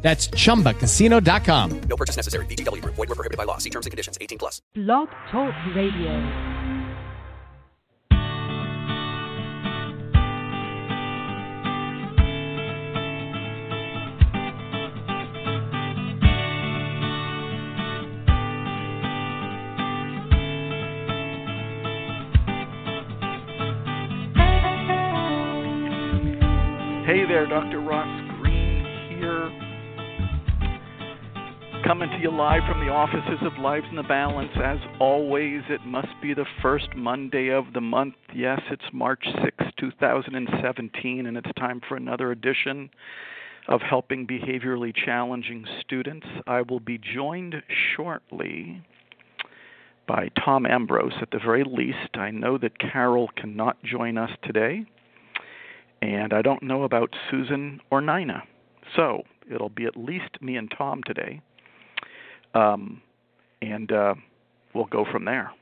That's chumbacasino.com. No purchase necessary. VGW Group. Void were prohibited by law. See terms and conditions. 18 plus. Blog Talk Radio. Hey there, Dr. Ross Coming to you live from the offices of Lives in the Balance. As always, it must be the first Monday of the month. Yes, it's March 6, 2017, and it's time for another edition of Helping Behaviorally Challenging Students. I will be joined shortly by Tom Ambrose at the very least. I know that Carol cannot join us today and I don't know about Susan or Nina. So it'll be at least me and Tom today, um, and uh, we'll go from there.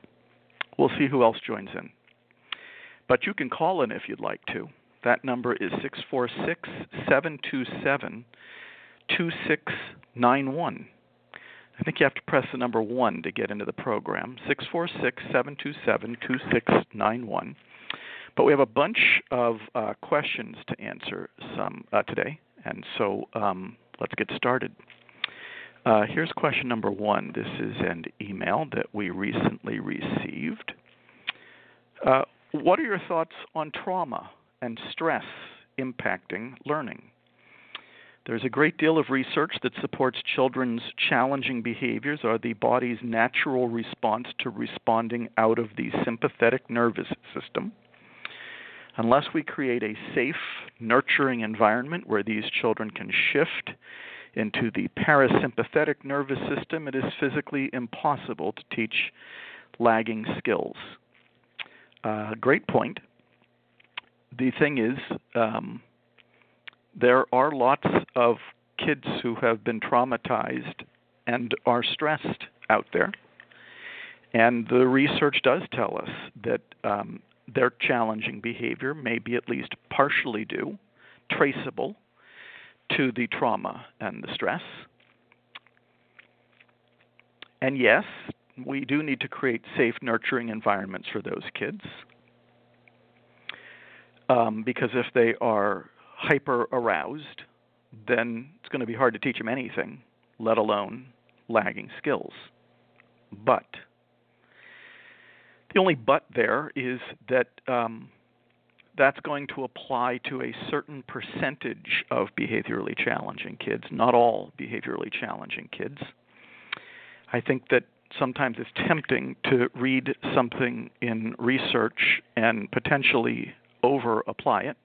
We'll see who else joins in. But you can call in if you'd like to. That number is 646 727 2691. I think you have to press the number 1 to get into the program. 646 727 2691. But we have a bunch of uh, questions to answer some uh, today, and so um, let's get started. Uh, here's question number one. This is an email that we recently received. Uh, what are your thoughts on trauma and stress impacting learning? There's a great deal of research that supports children's challenging behaviors are the body's natural response to responding out of the sympathetic nervous system unless we create a safe, nurturing environment where these children can shift into the parasympathetic nervous system, it is physically impossible to teach lagging skills. Uh, great point. The thing is, um, there are lots of kids who have been traumatized and are stressed out there. And the research does tell us that um, their challenging behavior may be at least partially due, traceable to the trauma and the stress. And yes, we do need to create safe, nurturing environments for those kids. Um, because if they are hyper aroused, then it's going to be hard to teach them anything, let alone lagging skills. But the only but there is that um, that's going to apply to a certain percentage of behaviorally challenging kids, not all behaviorally challenging kids. I think that sometimes it's tempting to read something in research and potentially over apply it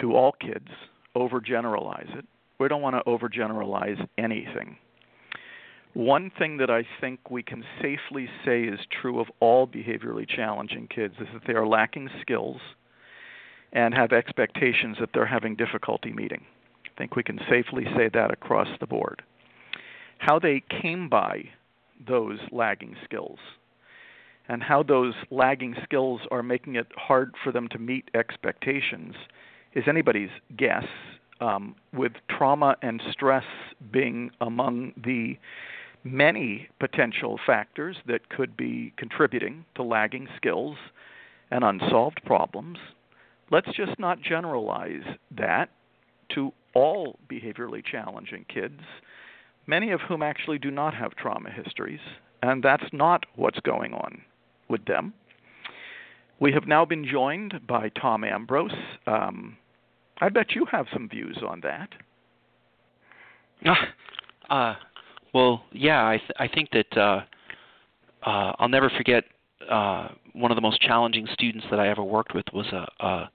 to all kids, overgeneralize it. We don't want to overgeneralize anything. One thing that I think we can safely say is true of all behaviorally challenging kids is that they are lacking skills and have expectations that they're having difficulty meeting. I think we can safely say that across the board. How they came by those lagging skills and how those lagging skills are making it hard for them to meet expectations is anybody's guess, um, with trauma and stress being among the many potential factors that could be contributing to lagging skills and unsolved problems. Let's just not generalize that to all behaviorally challenging kids, many of whom actually do not have trauma histories, and that's not what's going on with them. We have now been joined by Tom Ambrose. Um, I bet you have some views on that. Uh, well, yeah, I th- I think that uh, uh, I'll never forget uh, one of the most challenging students that I ever worked with was a a,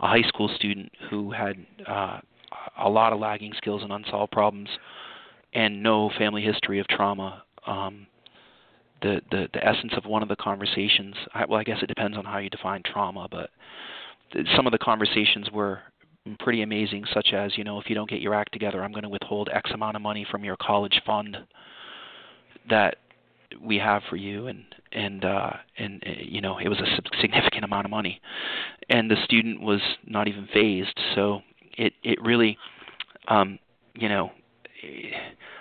a high school student who had uh, a lot of lagging skills and unsolved problems, and no family history of trauma. Um, the, the the essence of one of the conversations. I, well, I guess it depends on how you define trauma, but some of the conversations were pretty amazing, such as you know, if you don't get your act together, I'm going to withhold X amount of money from your college fund that we have for you, and and uh, and uh, you know, it was a significant amount of money, and the student was not even fazed. So it it really, um, you know,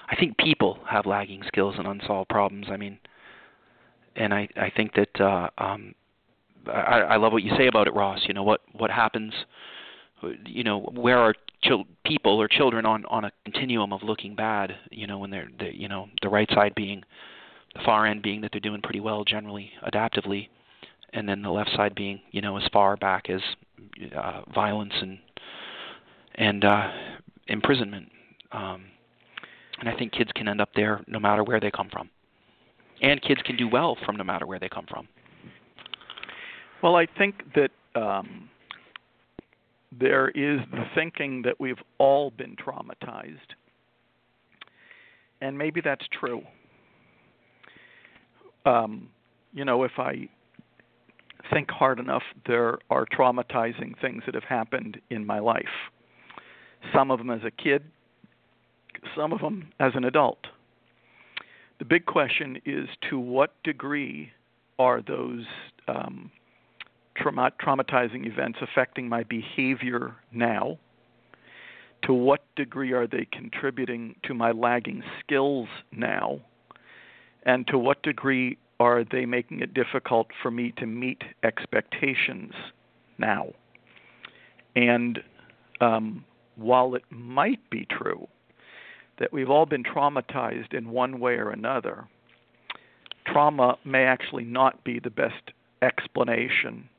I think people have lagging skills and unsolved problems. I mean, and I I think that uh, um, I, I love what you say about it, Ross. You know what what happens. You know where are chil- people or children on on a continuum of looking bad. You know when they're, they you know the right side being the far end being that they're doing pretty well generally adaptively, and then the left side being you know as far back as uh, violence and and uh, imprisonment. Um, and I think kids can end up there no matter where they come from, and kids can do well from no matter where they come from. Well, I think that um, there is the thinking that we've all been traumatized, and maybe that's true. Um, you know, if I think hard enough, there are traumatizing things that have happened in my life. Some of them as a kid, some of them as an adult. The big question is to what degree are those um, trauma- traumatizing events affecting my behavior now? To what degree are they contributing to my lagging skills now? And to what degree are they making it difficult for me to meet expectations now? And um, while it might be true that we've all been traumatized in one way or another, trauma may actually not be the best explanation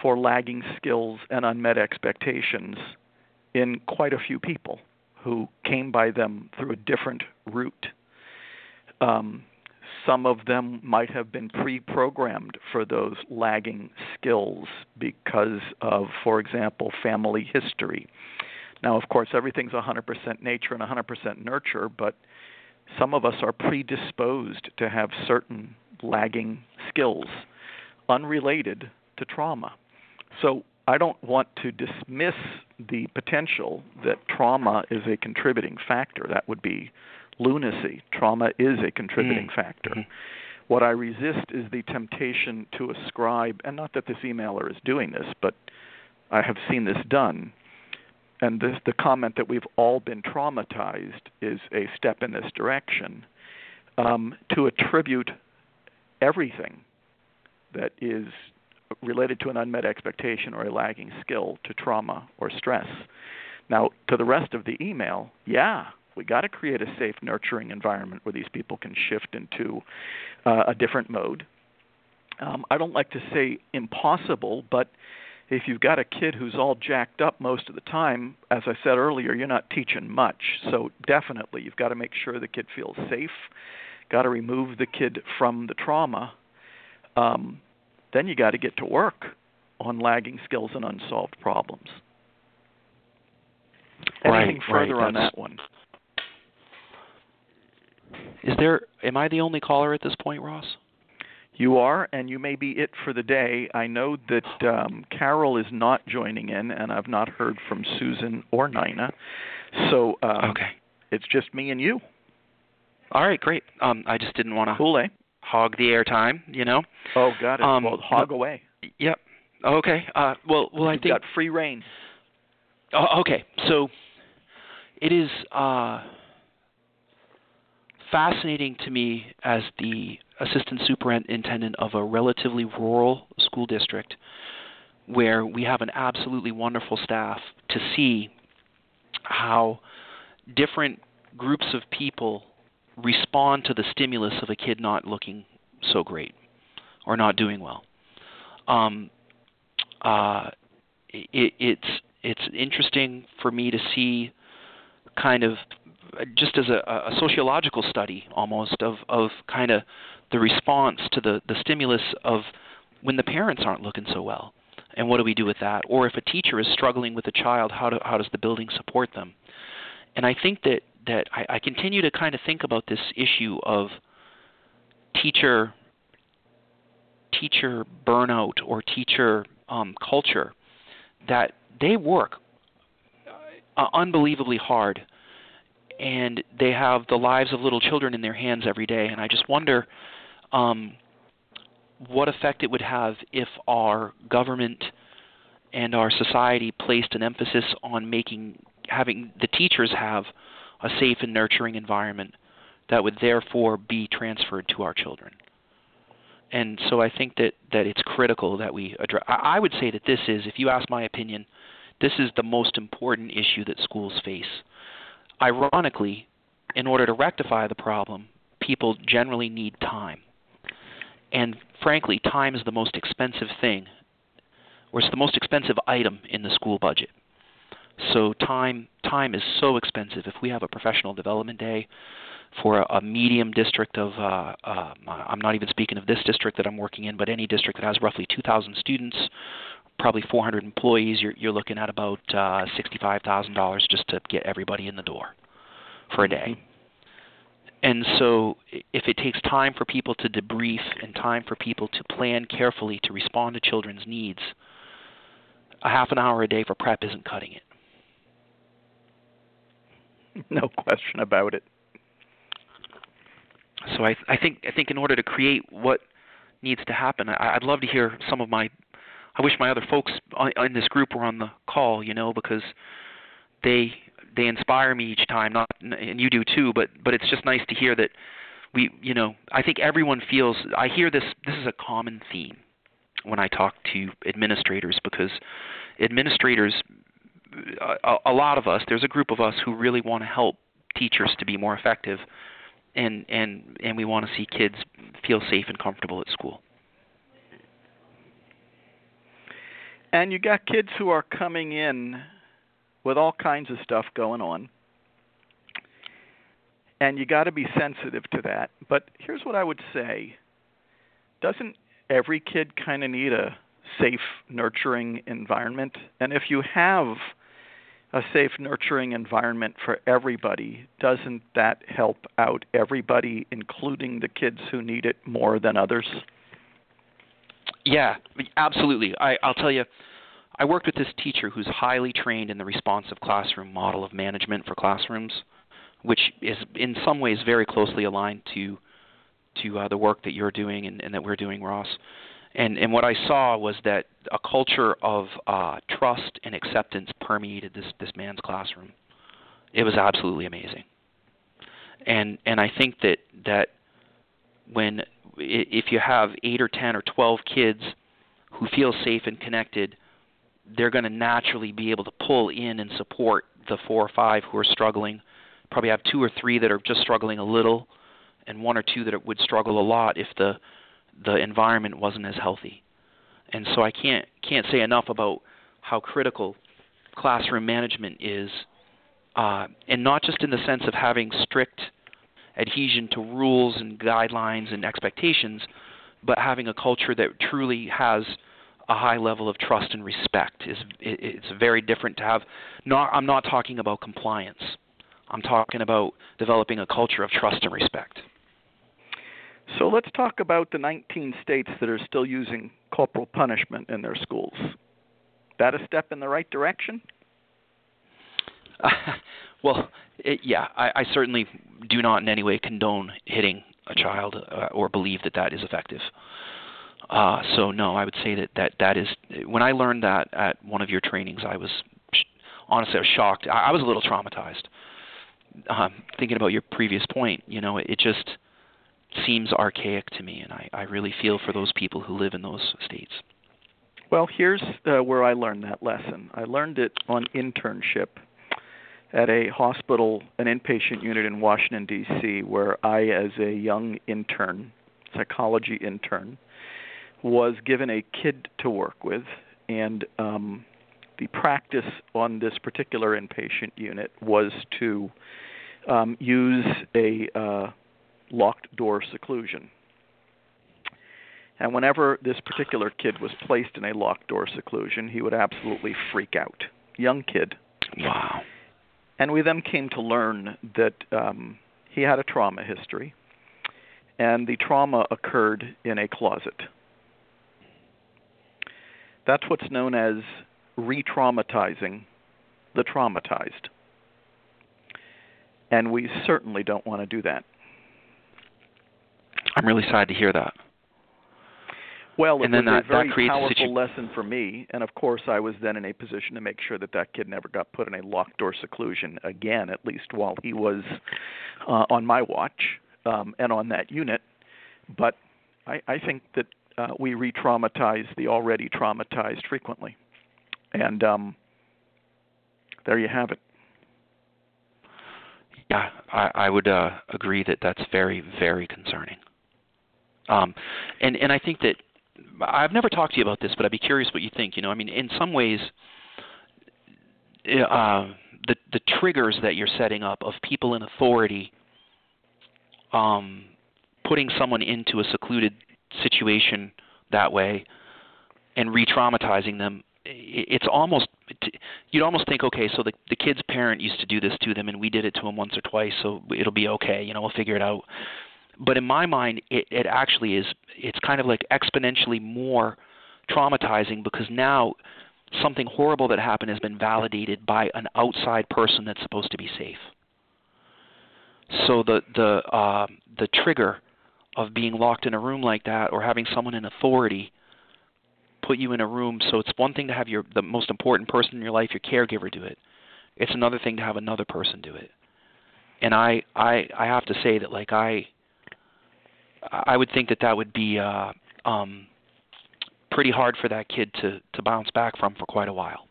for lagging skills and unmet expectations in quite a few people who came by them through a different route. Um, some of them might have been pre programmed for those lagging skills because of, for example, family history now, of course, everything's 100% nature and 100% nurture, but some of us are predisposed to have certain lagging skills unrelated to trauma. So I don't want to dismiss the potential that trauma is a contributing factor. That would be lunacy. Trauma is a contributing mm. factor. Mm-hmm. What I resist is the temptation to ascribe, and not that this emailer is doing this, but I have seen this done, and this, the comment that we've all been traumatized is a step in this direction um, to attribute everything that is related to an unmet expectation or a lagging skill to trauma or stress. Now, to the rest of the email, yeah, we got to create a safe, nurturing environment where these people can shift into uh, a different mode. Um, I don't like to say impossible, but if you've got a kid who's all jacked up most of the time, as I said earlier, you're not teaching much. So definitely, you've got to make sure the kid feels safe. Got to remove the kid from the trauma. Um, then you got to get to work on lagging skills and unsolved problems. Anything right, further right. on that one? Is there? Am I the only caller at this point, Ross? You are, and you may be it for the day. I know that um, Carol is not joining in, and I've not heard from Susan or Nina. So um, okay, it's just me and you. All right, great. Um, I just didn't want to cool, eh? Hog the airtime, you know. Oh, got it. Um, well, hog away. Yep. Okay. Uh, well, well, You've I think got free rein. Oh, okay. So it is uh, fascinating to me as the assistant superintendent of a relatively rural school district where we have an absolutely wonderful staff to see how different groups of people respond to the stimulus of a kid not looking so great or not doing well. Um, uh, it, it's it's interesting for me to see kind of just as a, a sociological study almost of of kind of the response to the, the stimulus of when the parents aren't looking so well. And what do we do with that? Or if a teacher is struggling with a child, how, do, how does the building support them? And I think that, that I, I continue to kind of think about this issue of teacher teacher burnout or teacher um, culture that they work uh, unbelievably hard and they have the lives of little children in their hands every day and i just wonder um, what effect it would have if our government and our society placed an emphasis on making having the teachers have a safe and nurturing environment that would therefore be transferred to our children. And so I think that that it's critical that we address. I would say that this is, if you ask my opinion, this is the most important issue that schools face. Ironically, in order to rectify the problem, people generally need time. And frankly, time is the most expensive thing, or it's the most expensive item in the school budget. So time time is so expensive. If we have a professional development day for a, a medium district of, uh, uh, I'm not even speaking of this district that I'm working in, but any district that has roughly 2,000 students, probably 400 employees, you're, you're looking at about uh, $65,000 just to get everybody in the door for a day. And so, if it takes time for people to debrief and time for people to plan carefully to respond to children's needs, a half an hour a day for prep isn't cutting it. No question about it. So I, I think I think in order to create what needs to happen, I, I'd love to hear some of my. I wish my other folks in this group were on the call, you know, because they they inspire me each time. Not and you do too, but but it's just nice to hear that we, you know, I think everyone feels. I hear this. This is a common theme when I talk to administrators because administrators a, a lot of us, there's a group of us who really want to help teachers to be more effective, and and and we want to see kids feel safe and comfortable at school. And you got kids who are coming in with all kinds of stuff going on. And you got to be sensitive to that. But here's what I would say. Doesn't every kid kind of need a safe, nurturing environment? And if you have a safe, nurturing environment for everybody, doesn't that help out everybody, including the kids who need it more than others? Yeah, absolutely. I, I'll tell you, I worked with this teacher who's highly trained in the responsive classroom model of management for classrooms, which is in some ways very closely aligned to to uh, the work that you're doing and, and that we're doing, Ross and and what I saw was that a culture of uh, trust and acceptance permeated this this man's classroom. It was absolutely amazing, and and I think that that when if you have eight or ten or twelve kids who feel safe and connected, they're going to naturally be able to pull in and support the four or five who are struggling. Probably have two or three that are just struggling a little, and one or two that would struggle a lot if the the environment wasn't as healthy. And so I can't can't say enough about how critical classroom management is, uh, and not just in the sense of having strict adhesion to rules and guidelines and expectations, but having a culture that truly has a high level of trust and respect is it's very different to have not I'm not talking about compliance. I'm talking about developing a culture of trust and respect. So let's talk about the 19 states that are still using corporal punishment in their schools. That a step in the right direction? Uh, well, it, yeah, I, I certainly do not in any way condone hitting a child uh, or believe that that is effective. Uh, so no, I would say that, that that is. When I learned that at one of your trainings, I was honestly I was shocked. I, I was a little traumatized. Um, thinking about your previous point, you know, it, it just seems archaic to me, and I, I really feel for those people who live in those states. Well, here's uh, where I learned that lesson. I learned it on internship at a hospital, an inpatient unit in Washington, D.C., where I, as a young intern, psychology intern, was given a kid to work with, and um, the practice on this particular inpatient unit was to um, use a uh, locked door seclusion. And whenever this particular kid was placed in a locked door seclusion, he would absolutely freak out. Young kid. Wow. And we then came to learn that um, he had a trauma history and the trauma occurred in a closet. That's what's known as re traumatizing the traumatized. And we certainly don't want to do that. I'm really sad to hear that. Well, it And then was that- a very that creates a powerful situ- lesson for me, and of course, I was then in a position to make sure that that kid never got put in a locked door seclusion again, at least while he was uh, on my watch um, and on that unit. But I, I think that uh, we re-traumatize the already traumatized frequently, and um, there you have it. Yeah, I, I would uh, agree that that's very, very concerning. Um, and and I think that I've never talked to you about this, but I'd be curious what you think. You know, I mean, in some ways, uh, the the triggers that you're setting up of people in authority, um, putting someone into a secluded situation that way, and re-traumatizing them. It's almost you'd almost think, okay, so the the kid's parent used to do this to them, and we did it to him once or twice, so it'll be okay. You know, we'll figure it out. But in my mind, it, it actually is. It's kind of like exponentially more traumatizing because now something horrible that happened has been validated by an outside person that's supposed to be safe. So the the uh, the trigger of being locked in a room like that, or having someone in authority put you in a room. So it's one thing to have your the most important person in your life, your caregiver, do it. It's another thing to have another person do it. And I I I have to say that like I I would think that that would be uh um pretty hard for that kid to to bounce back from for quite a while.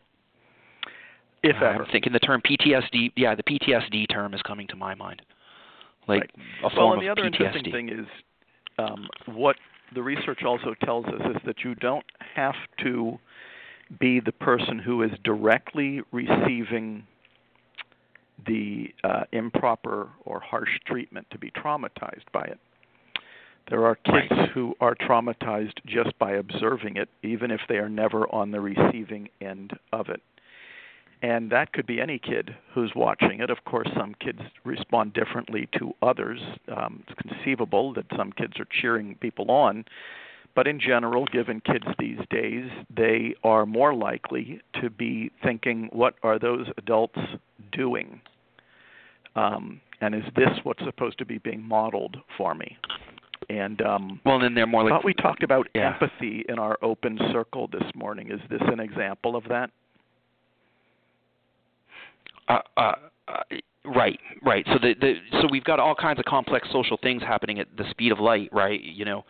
If ever. I'm thinking the term PTSD, yeah, the PTSD term is coming to my mind. Like Right. a form well, and the other PTSD. interesting thing is um, what the research also tells us is that you don't have to be the person who is directly receiving the uh, improper or harsh treatment to be traumatized by it. There are kids Right. who are traumatized just by observing it, even if they are never on the receiving end of it. And that could be any kid who's watching it. Of course, some kids respond differently to others. Um, it's conceivable that some kids are cheering people on. But in general, given kids these days, they are more likely to be thinking, what are those adults doing? Um, and is this what's supposed to be being modeled for me? And um, well, then they're more like thought we talked about yeah. empathy in our open circle this morning. Is this an example of that? Uh, uh, uh, right, right. So the, the so we've got all kinds of complex social things happening at the speed of light, right? You know,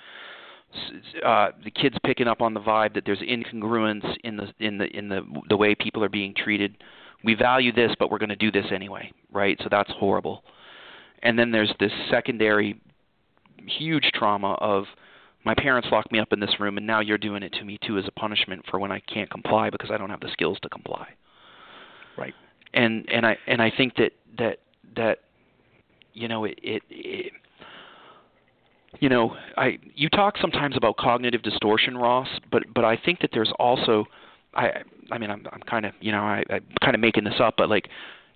uh, the kids picking up on the vibe that there's incongruence in the in the in the the way people are being treated. We value this, but we're going to do this anyway, right? So that's horrible. And then there's this secondary huge trauma of my parents locked me up in this room and now you're doing it to me too as a punishment for when I can't comply because I don't have the skills to comply Right. and and I and I think that that that you know it, it, it you know I you talk sometimes about cognitive distortion Ross but but I think that there's also I I mean I'm I'm kind of you know I I'm kind of making this up but like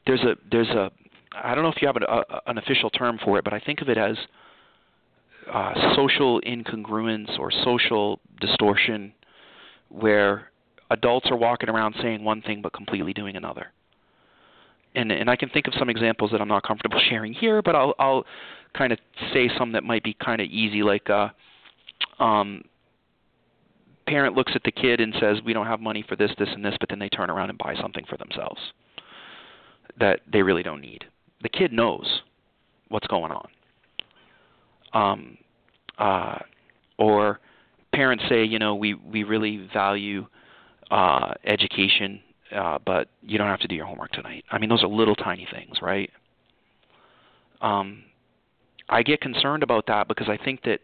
there's a there's a I don't know if you have an, a, an official term for it but I think of it as uh, social incongruence or social distortion where adults are walking around saying one thing but completely doing another and and I can think of some examples that I'm not comfortable sharing here, but I'll I'll kind of say some that might be kind of easy, like uh, um, parent looks at the kid and says, "We don't have money for this, this, and this," but then they turn around and buy something for themselves that they really don't need. The kid knows what's going on. Um, uh, or parents say, you know, we we really value uh, education uh, but you don't have to do your homework tonight. I mean, those are little tiny things, right? Um, I get concerned about that because I think that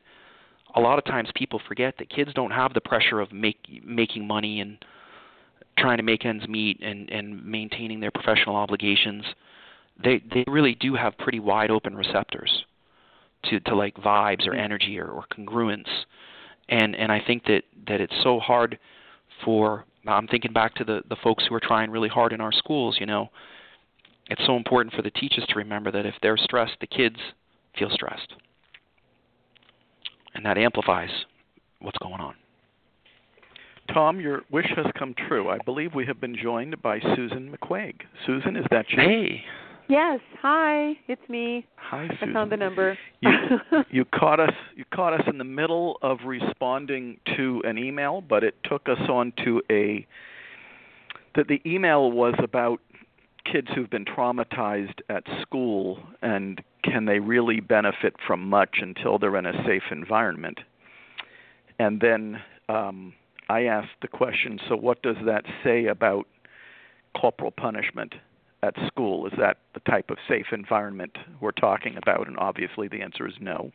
a lot of times people forget that kids don't have the pressure of make, making money and trying to make ends meet and, and maintaining their professional obligations. They they really do have pretty wide open receptors to to like vibes or mm. energy or, or congruence, and and I think that that it's so hard for I'm thinking back to the the folks who are trying really hard in our schools. You know, it's so important for the teachers to remember that if they're stressed, the kids feel stressed. and that amplifies what's going on. Tom, your wish has come true. I believe we have been joined by Susan McQuaig. Susan, is that you? Hey. Yes. Hi, it's me. Hi, Susan. I found the number. you you caught us you caught us in the middle of responding to an email, but it took us on to a that the email was about kids who've been traumatized at school and can they really benefit from much until they're in a safe environment. And then um, I asked the question, so what does that say about corporal punishment at school? Is that the type of safe environment we're talking about? And obviously the answer is no.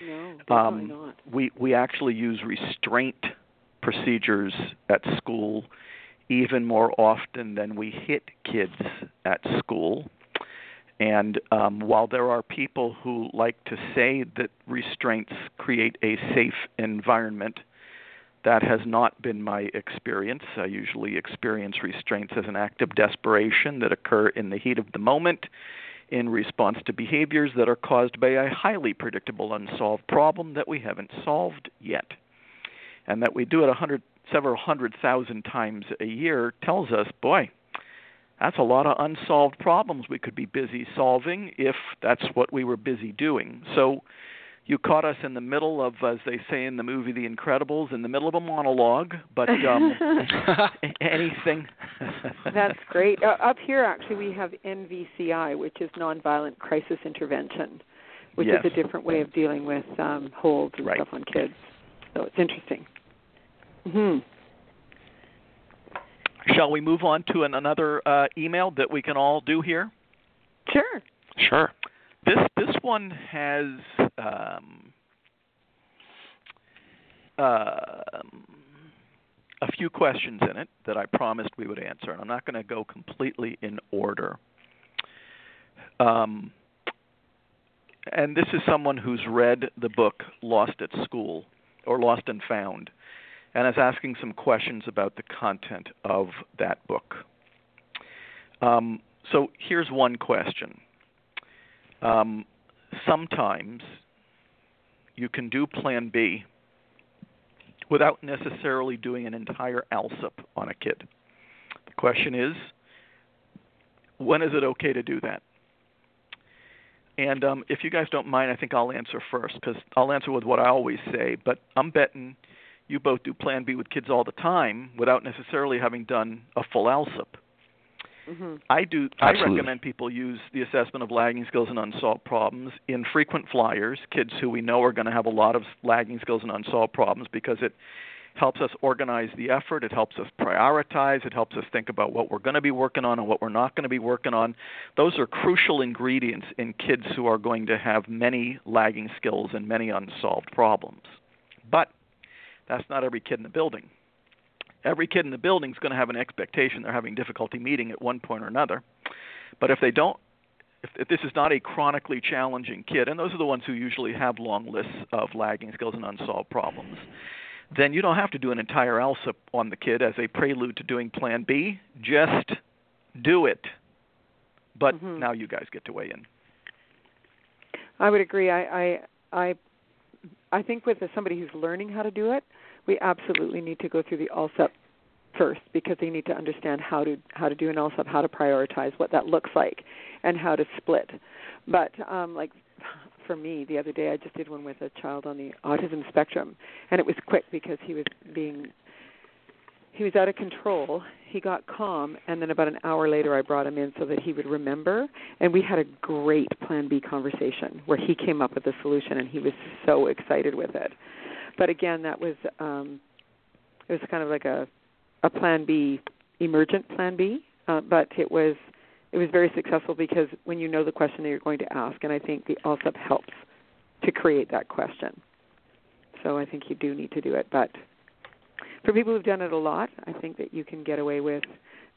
no, definitely Um, not. we we actually use restraint procedures at school even more often than we hit kids at school. And um, while there are people who like to say that restraints create a safe environment, that has not been my experience. I usually experience restraints as an act of desperation that occur in the heat of the moment in response to behaviors that are caused by a highly predictable unsolved problem that we haven't solved yet. And that we do it a hundred, several hundred thousand times a year tells us, boy, that's a lot of unsolved problems we could be busy solving if that's what we were busy doing. So you caught us in the middle of, as they say in the movie The Incredibles, in the middle of a monologue. But um, anything? That's great. Uh, up here, actually, we have NVCI, which is Nonviolent Crisis Intervention, which Yes. is a different way of dealing with um, holds and Right. stuff on kids. So it's interesting. hmm Shall we move on to an, another uh, email that we can all do here? Sure. Sure. This this one has um, um, a few questions in it that I promised we would answer, and I'm not going to go completely in order. Um, and this is someone who's read the book Lost at School or Lost and Found, and is asking some questions about the content of that book. Um, so here's one question. Um, sometimes you can do Plan B without necessarily doing an entire ALSUP on a kid. The question is, when is it okay to do that? And um, if you guys don't mind, I think I'll answer first because I'll answer with what I always say. But I'm betting you both do Plan B with kids all the time without necessarily having done a full ALSUP. Hmm I do. I recommend people use the assessment of lagging skills and unsolved problems in frequent flyers, kids who we know are going to have a lot of lagging skills and unsolved problems because it helps us organize the effort, it helps us prioritize, it helps us think about what we're going to be working on and what we're not going to be working on. Those are crucial ingredients in kids who are going to have many lagging skills and many unsolved problems. But that's not every kid in the building every kid in the building is going to have an expectation they're having difficulty meeting at one point or another. But if they don't, if, if this is not a chronically challenging kid, and those are the ones who usually have long lists of lagging skills and unsolved problems, then you don't have to do an entire ALSUP on the kid as a prelude to doing Plan B. Just do it. But Mhm. now you guys get to weigh in. I would agree. I I I, I think with somebody who's learning how to do it, we absolutely need to go through the ALSUP first because they need to understand how to how to do an ALSUP, how to prioritize, what that looks like, and how to split. But um, like for me, the other day I just did one with a child on the autism spectrum, and it was quick because he was being he was out of control. He got calm, and then about an hour later, I brought him in so that he would remember. And we had a great Plan B conversation where he came up with a solution, and he was so excited with it. But again, that was um, it was kind of like a a Plan B, emergent Plan B, uh, but it was it was very successful because when you know the question that you're going to ask, and I think the ALSUP helps to create that question. So I think you do need to do it, but for people who've done it a lot, I think that you can get away with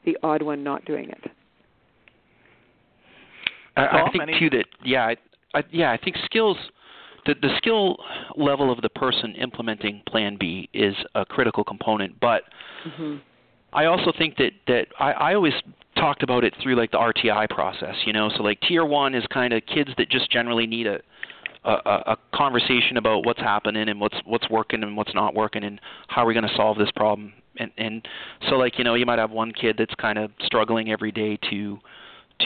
the odd one not doing it. I, I think too that yeah, I, I, yeah, I think skills, the the skill level of the person implementing Plan B is a critical component. But Mm-hmm. I also think that that I, I always talked about it through like the RTI process, you know. So like tier one is kind of kids that just generally need a a, a conversation about what's happening and what's what's working and what's not working and how are we're going to solve this problem and and so like you know you might have one kid that's kind of struggling every day to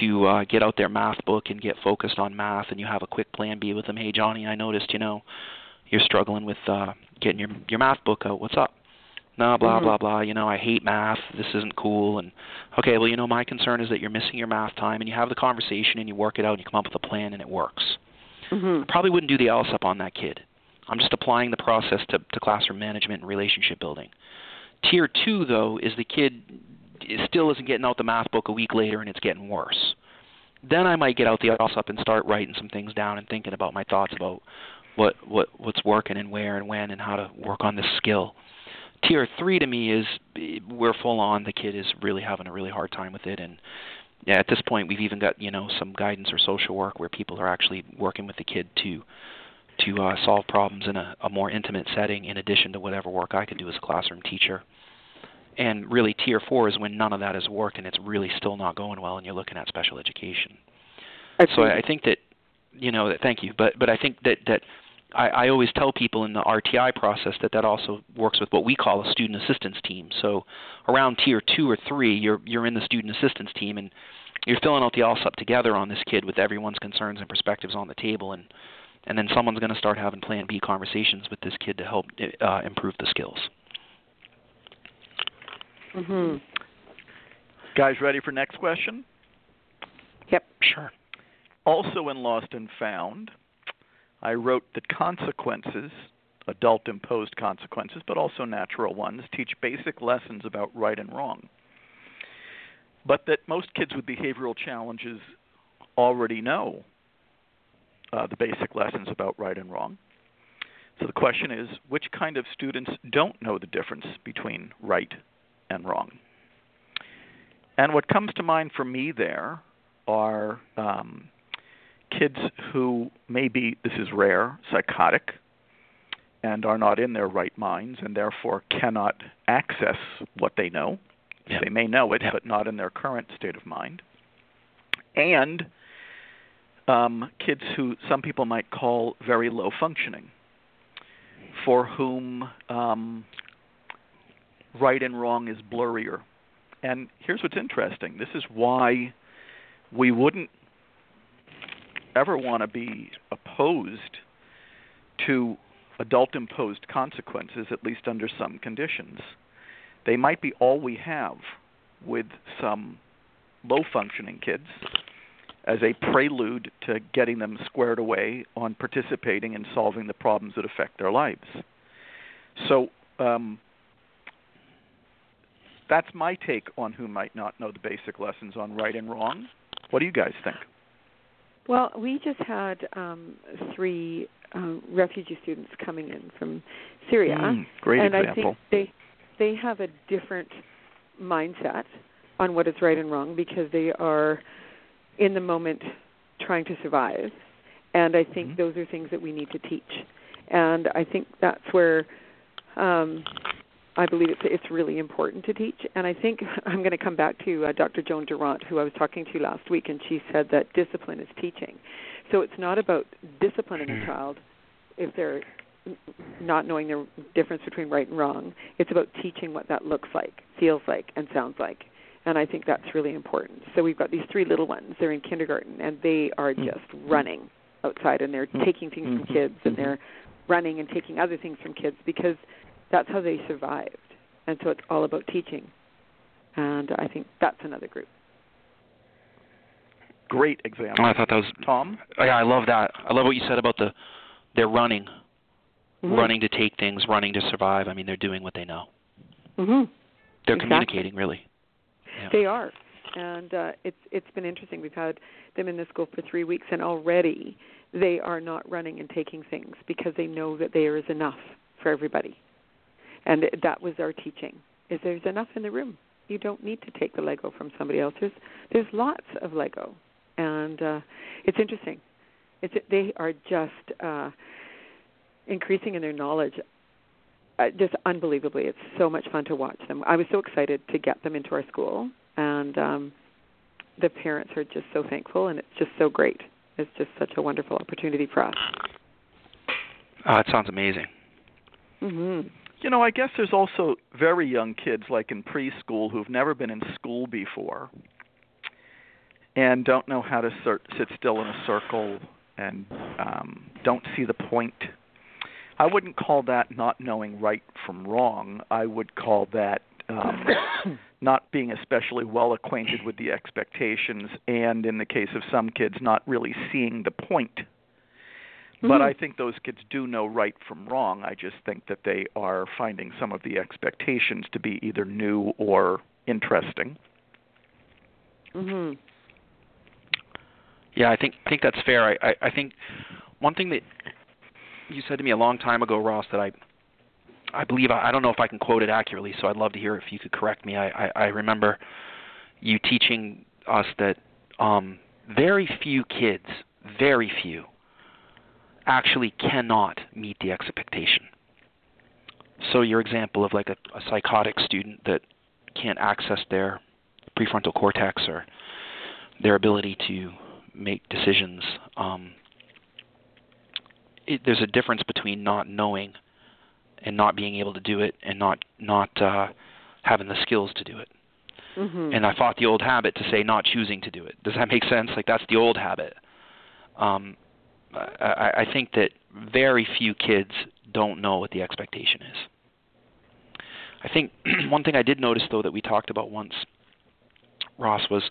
to uh, get out their math book and get focused on math and you have a quick plan B with them hey Johnny I noticed you know you're struggling with uh getting your your math book out what's up no blah Mhm. blah blah you know I hate math this isn't cool and okay well you know my concern is that you're missing your math time and you have the conversation and you work it out and you come up with a plan and it works Mhm. probably wouldn't do the ALSUP on that kid. I'm just applying the process to, to classroom management and relationship building. Tier two, though, is the kid is still isn't getting out the math book a week later and it's getting worse. Then I might get out the ALSUP and start writing some things down and thinking about my thoughts about what what what's working and where and when and how to work on this skill. Tier three to me is we're full on. The kid is really having a really hard time with it, and yeah, at this point we've even got you know some guidance or social work where people are actually working with the kid to to uh, solve problems in a, a more intimate setting in addition to whatever work I can do as a classroom teacher. And really, tier four is when none of that has worked and it's really still not going well, and you're looking at special education. So I, I think that you know that thank you, but but I think that that I, I always tell people in the RTI process that that also works with what we call a student assistance team. So around tier two or three, you're you're in the student assistance team and you're filling out the ALSUP together on this kid with everyone's concerns and perspectives on the table, and and then someone's going to start having Plan B conversations with this kid to help uh, improve the skills. Mhm. Guys, ready for next question? Yep. Sure. Also in Lost and Found, I wrote that consequences, adult imposed consequences, but also natural ones, teach basic lessons about right and wrong. But that most kids with behavioral challenges already know uh, the basic lessons about right and wrong. So the question is which kind of students don't know the difference between right and wrong? And what comes to mind for me there are um, kids who may be, this is rare, psychotic, and are not in their right minds and therefore cannot access what they know. Yep. They may know it, Yep. but not in their current state of mind. And um, kids who some people might call very low functioning, for whom um, right and wrong is blurrier. And here's what's interesting this is why we wouldn't ever want to be opposed to adult imposed consequences, at least under some conditions. They might be all we have with some low functioning kids as a prelude to getting them squared away on participating in solving the problems that affect their lives. So, um, that's my take on who might not know the basic lessons on right and wrong. What do you guys think? Well, we just had um, three um, refugee students coming in from Syria, Mm, great and example. I think they they have a different mindset on what is right and wrong because they are in the moment trying to survive, and I think Mhm. those are things that we need to teach, and I think that's where. Um, I believe it's it's really important to teach, and I think I'm going to come back to uh, Dr. Joan Durrant, who I was talking to last week, and she said that discipline is teaching. So it's not about disciplining a child if they're not knowing the difference between right and wrong. It's about teaching what that looks like, feels like, and sounds like. And I think that's really important. So we've got these three little ones. They're in kindergarten, and they are Mm. just running outside, and they're Mm. taking things from Mhm. kids, and Mhm. they're running and taking other things from kids because that's how they survived. And so it's all about teaching. And I think that's another group. Great Oh, example. I thought that was. Tom? Oh, yeah, I love that. I love what you said about the they're running, Mhm. running to take things, running to survive. I mean, they're doing what they know. Mhm. They're Exactly. communicating, really. Yeah. They are, and uh, it's it's been interesting. We've had them in the school for three weeks, and already they are not running and taking things because they know that there is enough for everybody, and that was our teaching: is there's enough in the room. You don't need to take the Lego from somebody else. There's there's lots of Lego, and uh, it's interesting. It's they are just uh, increasing in their knowledge uh, just unbelievably. It's so much fun to watch them. I was so excited to get them into our school, and um, the parents are just so thankful, and it's just so great. It's just such a wonderful opportunity for us. Oh, it sounds amazing. Mhm. You know, I guess there's also very young kids, like in preschool, who've never been in school before and don't know how to cir- sit still in a circle and um, don't see the point. I wouldn't call that not knowing right from wrong. I would call that um, not being especially well acquainted with the expectations, and in the case of some kids, not really seeing the point. But Mhm. I think those kids do know right from wrong. I just think that they are finding some of the expectations to be either new or interesting. Mhm. Yeah, I think I think that's fair. I, I I think one thing that you said to me a long time ago, Ross, that I I believe I, I don't know if I can quote it accurately, so I'd love to hear if you could correct me. I I, I remember you teaching us that um very few kids, very few, actually cannot meet the expectation. So your example of like a, a psychotic student that can't access their prefrontal cortex or their ability to make decisions. Um, it, there's a difference between not knowing and not being able to do it, and not not uh, having the skills to do it. Mhm. And I fought the old habit to say not choosing to do it. Does that make sense? Like that's the old habit. Um, I, I think that very few kids don't know what the expectation is. I think one thing I did notice though that we talked about once, Ross, was,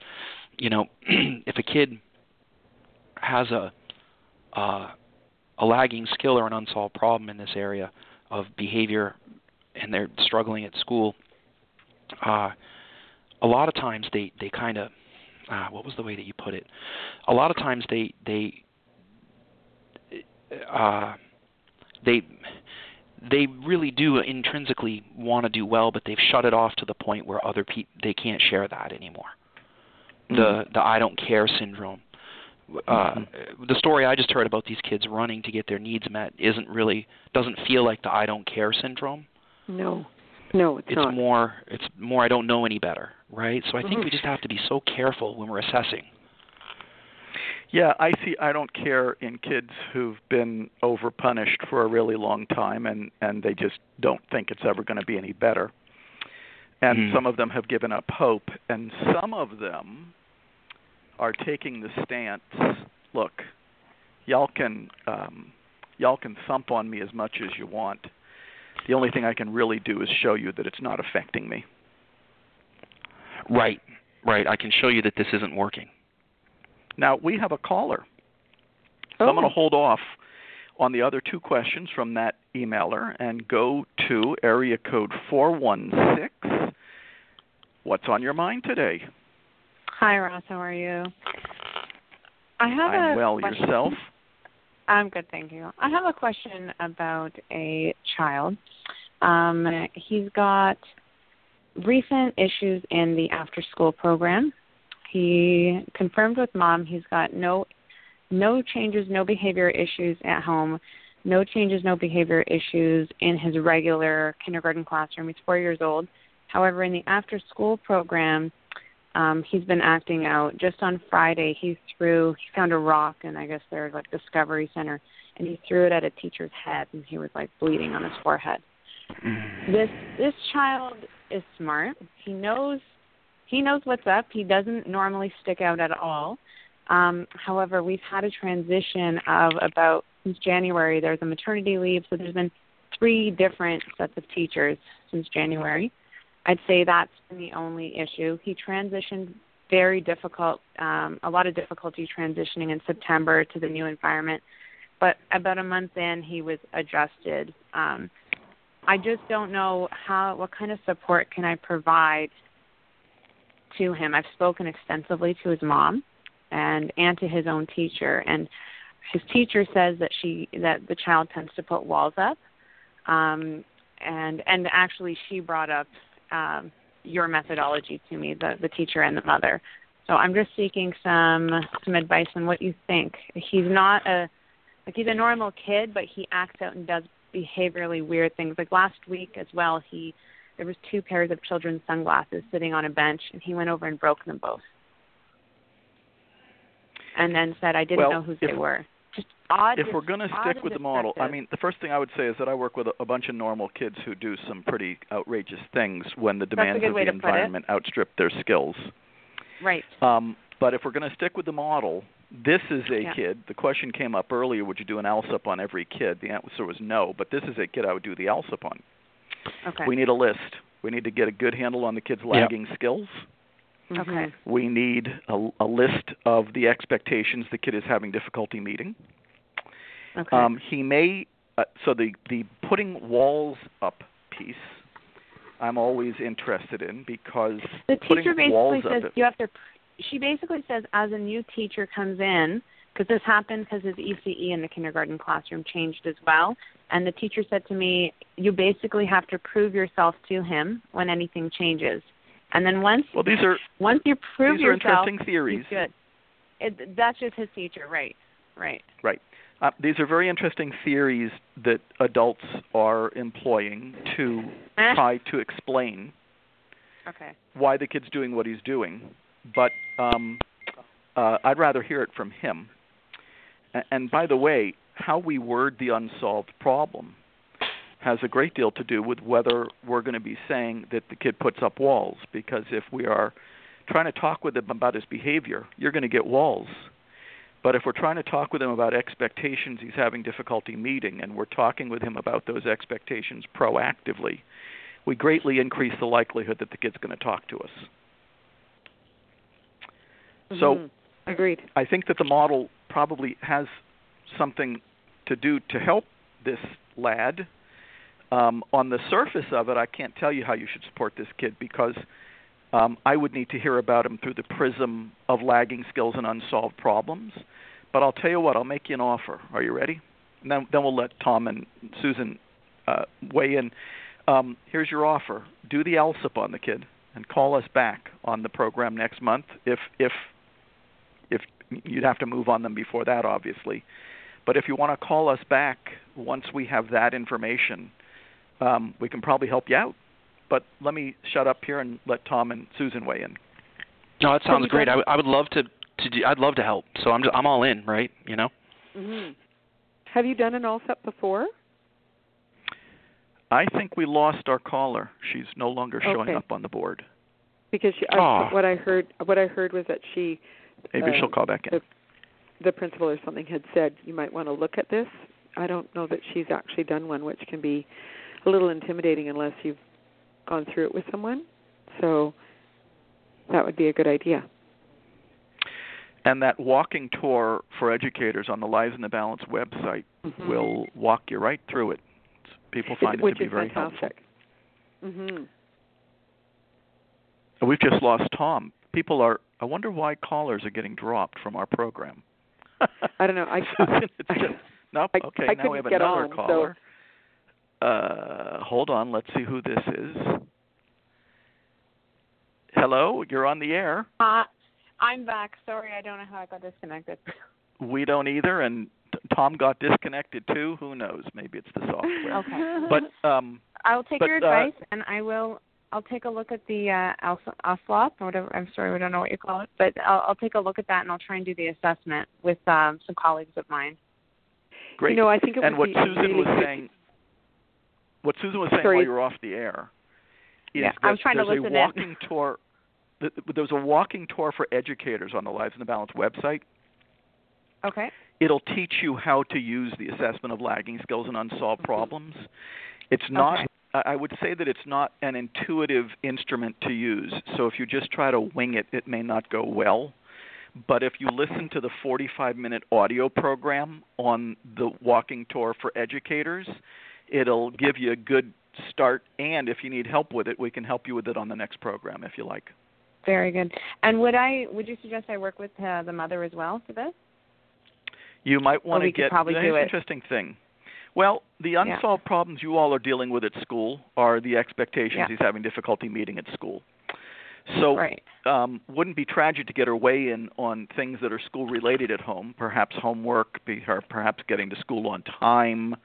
you know, if a kid has a uh, a lagging skill or an unsolved problem in this area of behavior, and they're struggling at school, uh, a lot of times they they kind of uh, what was the way that you put it? A lot of times they they uh, they they really do intrinsically want to do well, but they've shut it off to the point where other people they can't share that anymore. The the I don't care syndrome. Uh, the story I just heard about these kids running to get their needs met isn't really doesn't feel like the I don't care syndrome. No. No, it's, It's not. more it's more I don't know any better, right? So I think we just have to be so careful when we're assessing. Yeah, I see. I don't care in kids who've been overpunished for a really long time, and and they just don't think it's ever going to be any better. And Mhm. some of them have given up hope, and some of them are taking the stance. Look, y'all can um, y'all can thump on me as much as you want. The only thing I can really do is show you that it's not affecting me. Right. Right. I can show you that this isn't working. Now we have a caller. So I'm going to hold off on the other two questions from that emailer and go to area code 416. What's on your mind today? Hi, Ross. How are you? I have I'm a well. question. Yourself? I'm good, thank you. I have a question about a child. Um, he's got recent issues in the after school program. He confirmed with mom he's got no no changes, no behavior issues at home, no changes, no behavior issues in his regular kindergarten classroom. He's four years old. However, in the after school program, um, he's been acting out. Just on Friday, he threw, he found a rock in, I guess, their like Discovery Center, and he threw it at a teacher's head, and he was like bleeding on his forehead. This this child is smart. He knows he knows what's up. He doesn't normally stick out at all. Um, however, we've had a transition of about since January. There's a maternity leave, so there's been three different sets of teachers since January. I'd say that's been the only issue. He transitioned very difficult, um, a lot of difficulty transitioning in September to the new environment. But about a month in, he was adjusted. Um, I just don't know how, what kind of support can I provide to him. I've spoken extensively to his mom and and to his own teacher, and his teacher says that she that the child tends to put walls up. Um, and and actually, she brought up um, your methodology to me, the the teacher and the mother. So I'm just seeking some some advice on what you think. He's not a like he's a normal kid, but he acts out and does behaviorally weird things. Like last week as well, he there was two pairs of children's sunglasses sitting on a bench, and he went over and broke them both, and then said, "I didn't Well, know who they were." Just odd. if we're going to stick with the model, I mean, the first thing I would say is that I work with a, a bunch of normal kids who do some pretty outrageous things when the demands of the to put it. environment outstrip their skills. right. Um, but if we're going to stick with the model, this is a Yeah. kid. The question came up earlier: Would you do an ALSUP on every kid? The answer was no. But this is a kid I would do the ALSUP on. Okay. We need a list. We need to get a good handle on the kid's Yep. lagging skills. okay. We need a, a list of the expectations the kid is having difficulty meeting. Okay. Um, he may uh, so the the putting walls up piece. I'm always interested in because the putting teacher walls basically says up. you have to. She basically says as a new teacher comes in, because this happened because his ECE in the kindergarten classroom changed as well. And the teacher said to me, "You basically have to prove yourself to him when anything changes." And then once well, these are once you prove these are yourself, interesting theories. good. It, that's just his teacher, right? Right. Right. Uh, these are very interesting theories that adults are employing to Eh. try to explain Okay. why the kid's doing what he's doing. But um, uh, I'd rather hear it from him. And by the way, how we word the unsolved problem has a great deal to do with whether we're going to be saying that the kid puts up walls. Because if we are trying to talk with him about his behavior, you're going to get walls. But if we're trying to talk with him about expectations he's having difficulty meeting, and we're talking with him about those expectations proactively, we greatly increase the likelihood that the kid's going to talk to us. So Mhm. agreed. I think that the model probably has something to do to help this lad. Um, on the surface of it, I can't tell you how you should support this kid because um, I would need to hear about him through the prism of lagging skills and unsolved problems. But I'll tell you what, I'll make you an offer. Are you ready? And then, then we'll let Tom and Susan uh, weigh in. Um, here's your offer: do the ALSUP on the kid and call us back on the program next month. If if if you'd have to move on them before that, obviously. But if you want to call us back once we have that information, um, we can probably help you out. But let me shut up here and let Tom and Susan weigh in. No, that sounds great. done- I would love to to do. I'd love to help. So I'm just, I'm all in, right? You know. hmm Have you done an ALSUP before? I think we lost our caller. She's no longer showing Okay. up on the board. Because she, Aw. I, what I heard, what I heard was that she, Maybe Uh, she'll call back in. the- the principal or something had said you might want to look at this. I don't know that she's actually done one, which can be a little intimidating unless you've gone through it with someone. So that would be a good idea. And that walking tour for educators on the Lives in the Balance website Mhm. will walk you right through it. People find it which to be very fantastic. helpful. hmm And We've just lost Tom. People are. I wonder why callers are getting dropped from our program. I don't know. I, Susan, it's I, just, nope. I- okay, I now we couldn't have get another on, so- caller. Uh, hold on. Let's see who this is. Hello, you're on the air. Uh, I'm back. Sorry, I don't know how I got disconnected. We don't either, and t- Tom got disconnected too. Who knows? Maybe it's the software. Okay. But um, I'll take But, your uh, advice, and I will. I'll take a look at the uh, OSLOP or whatever. I'm sorry, we don't know what you call it, but I'll, I'll take a look at that, and I'll try and do the assessment with um, some colleagues of mine. great. You know, I think it and what Susan really was good- saying, what Susan was saying Sorry. while you were off the air, is Yeah, that I was trying to there's listen a in. walking tour. There's a walking tour for educators on the Lives in the Balance website. Okay. It'll teach you how to use the assessment of lagging skills and unsolved problems. It's not. Okay. I would say that it's not an intuitive instrument to use. So if you just try to wing it, it may not go well. But if you listen to the 45 minute audio program on the walking tour for educators, it'll give you a good start. And if you need help with it, we can help you with it on the next program if you like. Very good. And would I? Would you suggest I work with uh, the mother as well for this? You might want to get probably do an it. interesting thing. Well, the Yeah. unsolved problems you all are dealing with at school are the expectations Yeah. he's having difficulty meeting at school. So Right. um, wouldn't be tragic to get her weigh in on things that are school related at home, perhaps homework, perhaps getting to school on time.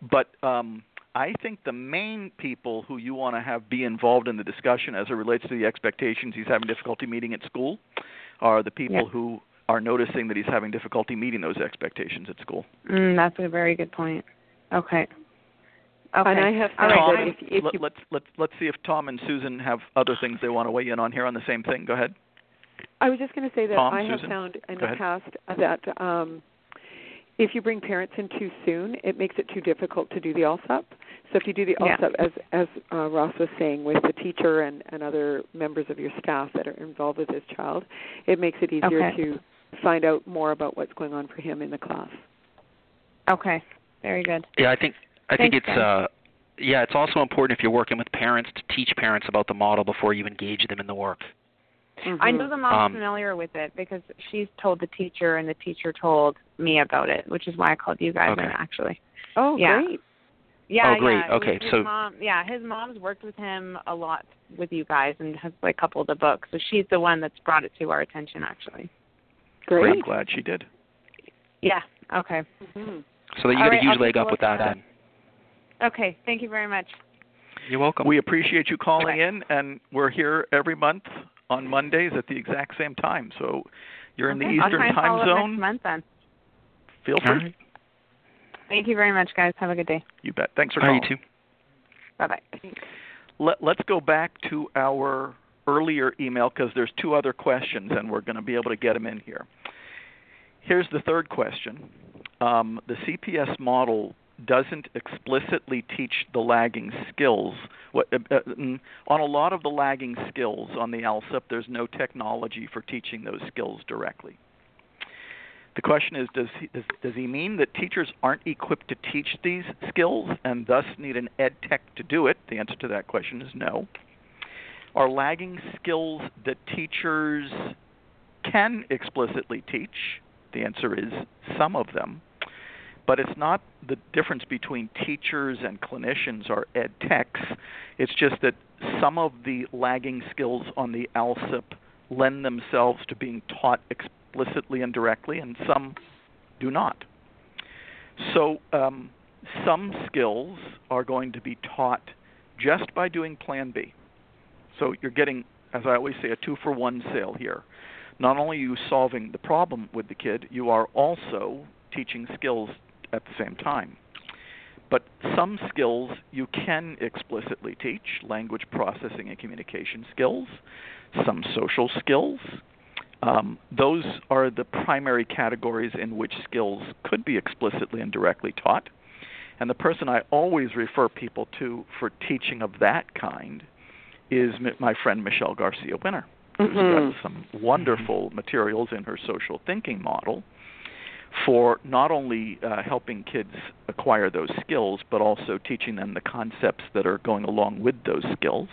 But um, I think the main people who you want to have be involved in the discussion as it relates to the expectations he's having difficulty meeting at school are the people Yeah. who are noticing that he's having difficulty meeting those expectations at school. Mm, that's a very good point. Okay. Okay. And I have All found right. Tom, if, if let, you let's let's let's see if Tom and Susan have other things they want to weigh in on here on the same thing. Go ahead. I was just going to say that Tom, I have found in the ahead. past that um, if you bring parents in too soon, it makes it too difficult to do the ALSUP. So if you do the Yeah. ALSUP, as as uh, Ross was saying, with the teacher and, and other members of your staff that are involved with this child, it makes it easier Okay. to find out more about what's going on for him in the class. Okay. Very good. Yeah, I think I think it's uh yeah, it's also important if you're working with parents to teach parents about the model before you engage them in the work. I know the mom's Um, familiar with it because she's told the teacher and the teacher told me about it, which is why I called you guys in actually. Oh, Yeah. great! Yeah, Oh, great. yeah. Okay, his so- mom, yeah, his mom's worked with him a lot with you guys and has like coupled the books. So she's the one that's brought it to our attention actually. Great. I'm glad she did. Yeah. Okay. Mhm. So that you All get right, a huge leg up with that that. then. Okay. Thank you very much. You're welcome. We appreciate you calling Okay. in, and we're here every month on Mondays at the exact same time. So you're in the Okay, I'll Eastern try and time follow up zone. next month then. Feel free. right. Thank you very much, guys. Have a good day. You bet. Thanks for All right, calling. you too. Bye bye. Let, let's go back to our earlier email because there's two other questions, and we're going to be able to get them in here. Here's the third question. Um, the CPS model doesn't explicitly teach the lagging skills. What, uh, uh, mm, on a lot of the lagging skills on the ALSUP, there's no technology for teaching those skills directly. The question is does he, does, does he mean that teachers aren't equipped to teach these skills and thus need an ed tech to do it? The answer to that question is no. Are lagging skills that teachers can explicitly teach? The answer is some of them. But it's not the difference between teachers and clinicians or ed techs. It's just that some of the lagging skills on the ALSUP lend themselves to being taught explicitly and directly, and some do not. So, um, some skills are going to be taught just by doing Plan B. So, you're getting, as I always say, a two for one sale here. Not only are you solving the problem with the kid, you are also teaching skills at the same time. But some skills you can explicitly teach language processing and communication skills, some social skills. Um, those are the primary categories in which skills could be explicitly and directly taught. And the person I always refer people to for teaching of that kind is my friend Michelle Garcia Winner, who's Mhm. got some wonderful materials in her social thinking model for not only uh, helping kids acquire those skills, but also teaching them the concepts that are going along with those skills.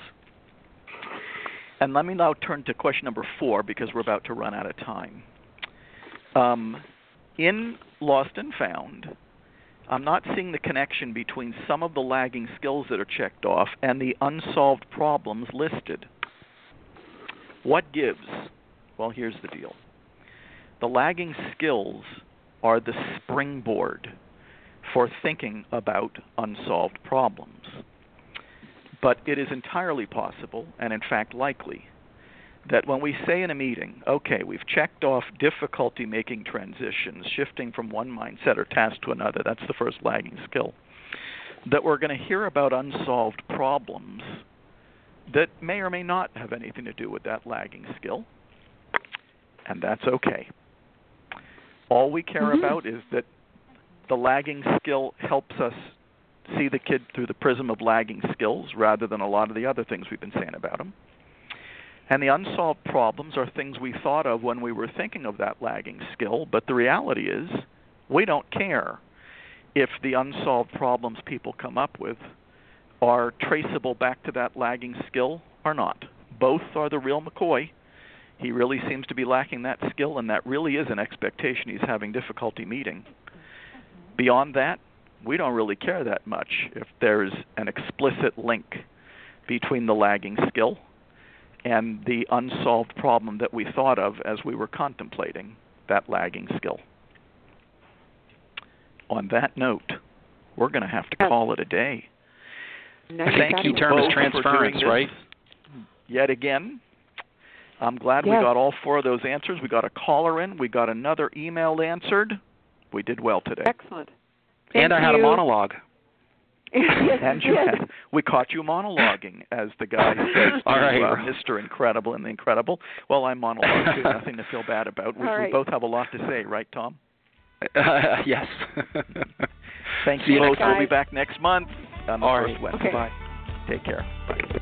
And let me now turn to question number four because we're about to run out of time. Um, in Lost and Found, I'm not seeing the connection between some of the lagging skills that are checked off and the unsolved problems listed. What gives? Well, here's the deal the lagging skills are the springboard for thinking about unsolved problems. But it is entirely possible, and in fact likely, that when we say in a meeting, okay, we've checked off difficulty making transitions, shifting from one mindset or task to another, that's the first lagging skill, that we're going to hear about unsolved problems that may or may not have anything to do with that lagging skill, and that's okay. All we care Mhm. about is that the lagging skill helps us see the kid through the prism of lagging skills rather than a lot of the other things we've been saying about him. And the unsolved problems are things we thought of when we were thinking of that lagging skill, but the reality is we don't care if the unsolved problems people come up with are traceable back to that lagging skill or not. Both are the real McCoy. He really seems to be lacking that skill, and that really is an expectation he's having difficulty meeting. Beyond that, we don't really care that much if there's an explicit link between the lagging skill and the unsolved problem that we thought of as we were contemplating that lagging skill. On that note, we're going to have to call it a day. Now I you've think got key it. term is both for transference, right? Yet again, I'm glad we got all four of those answers. We got a caller in. We got another email answered. We did well today. Excellent. and Thank I had a monologue. yes, and you yes. had, we caught you monologuing, as the guy says to All right. uh, Mr. Incredible and the Incredible. Well, I monologue too. Nothing to feel bad about. We, All we both have a lot to say, right, Tom? yes. Thank See you you both. next We'll be back next month on the All first right. Wednesday. Okay. Bye. Take care. Bye.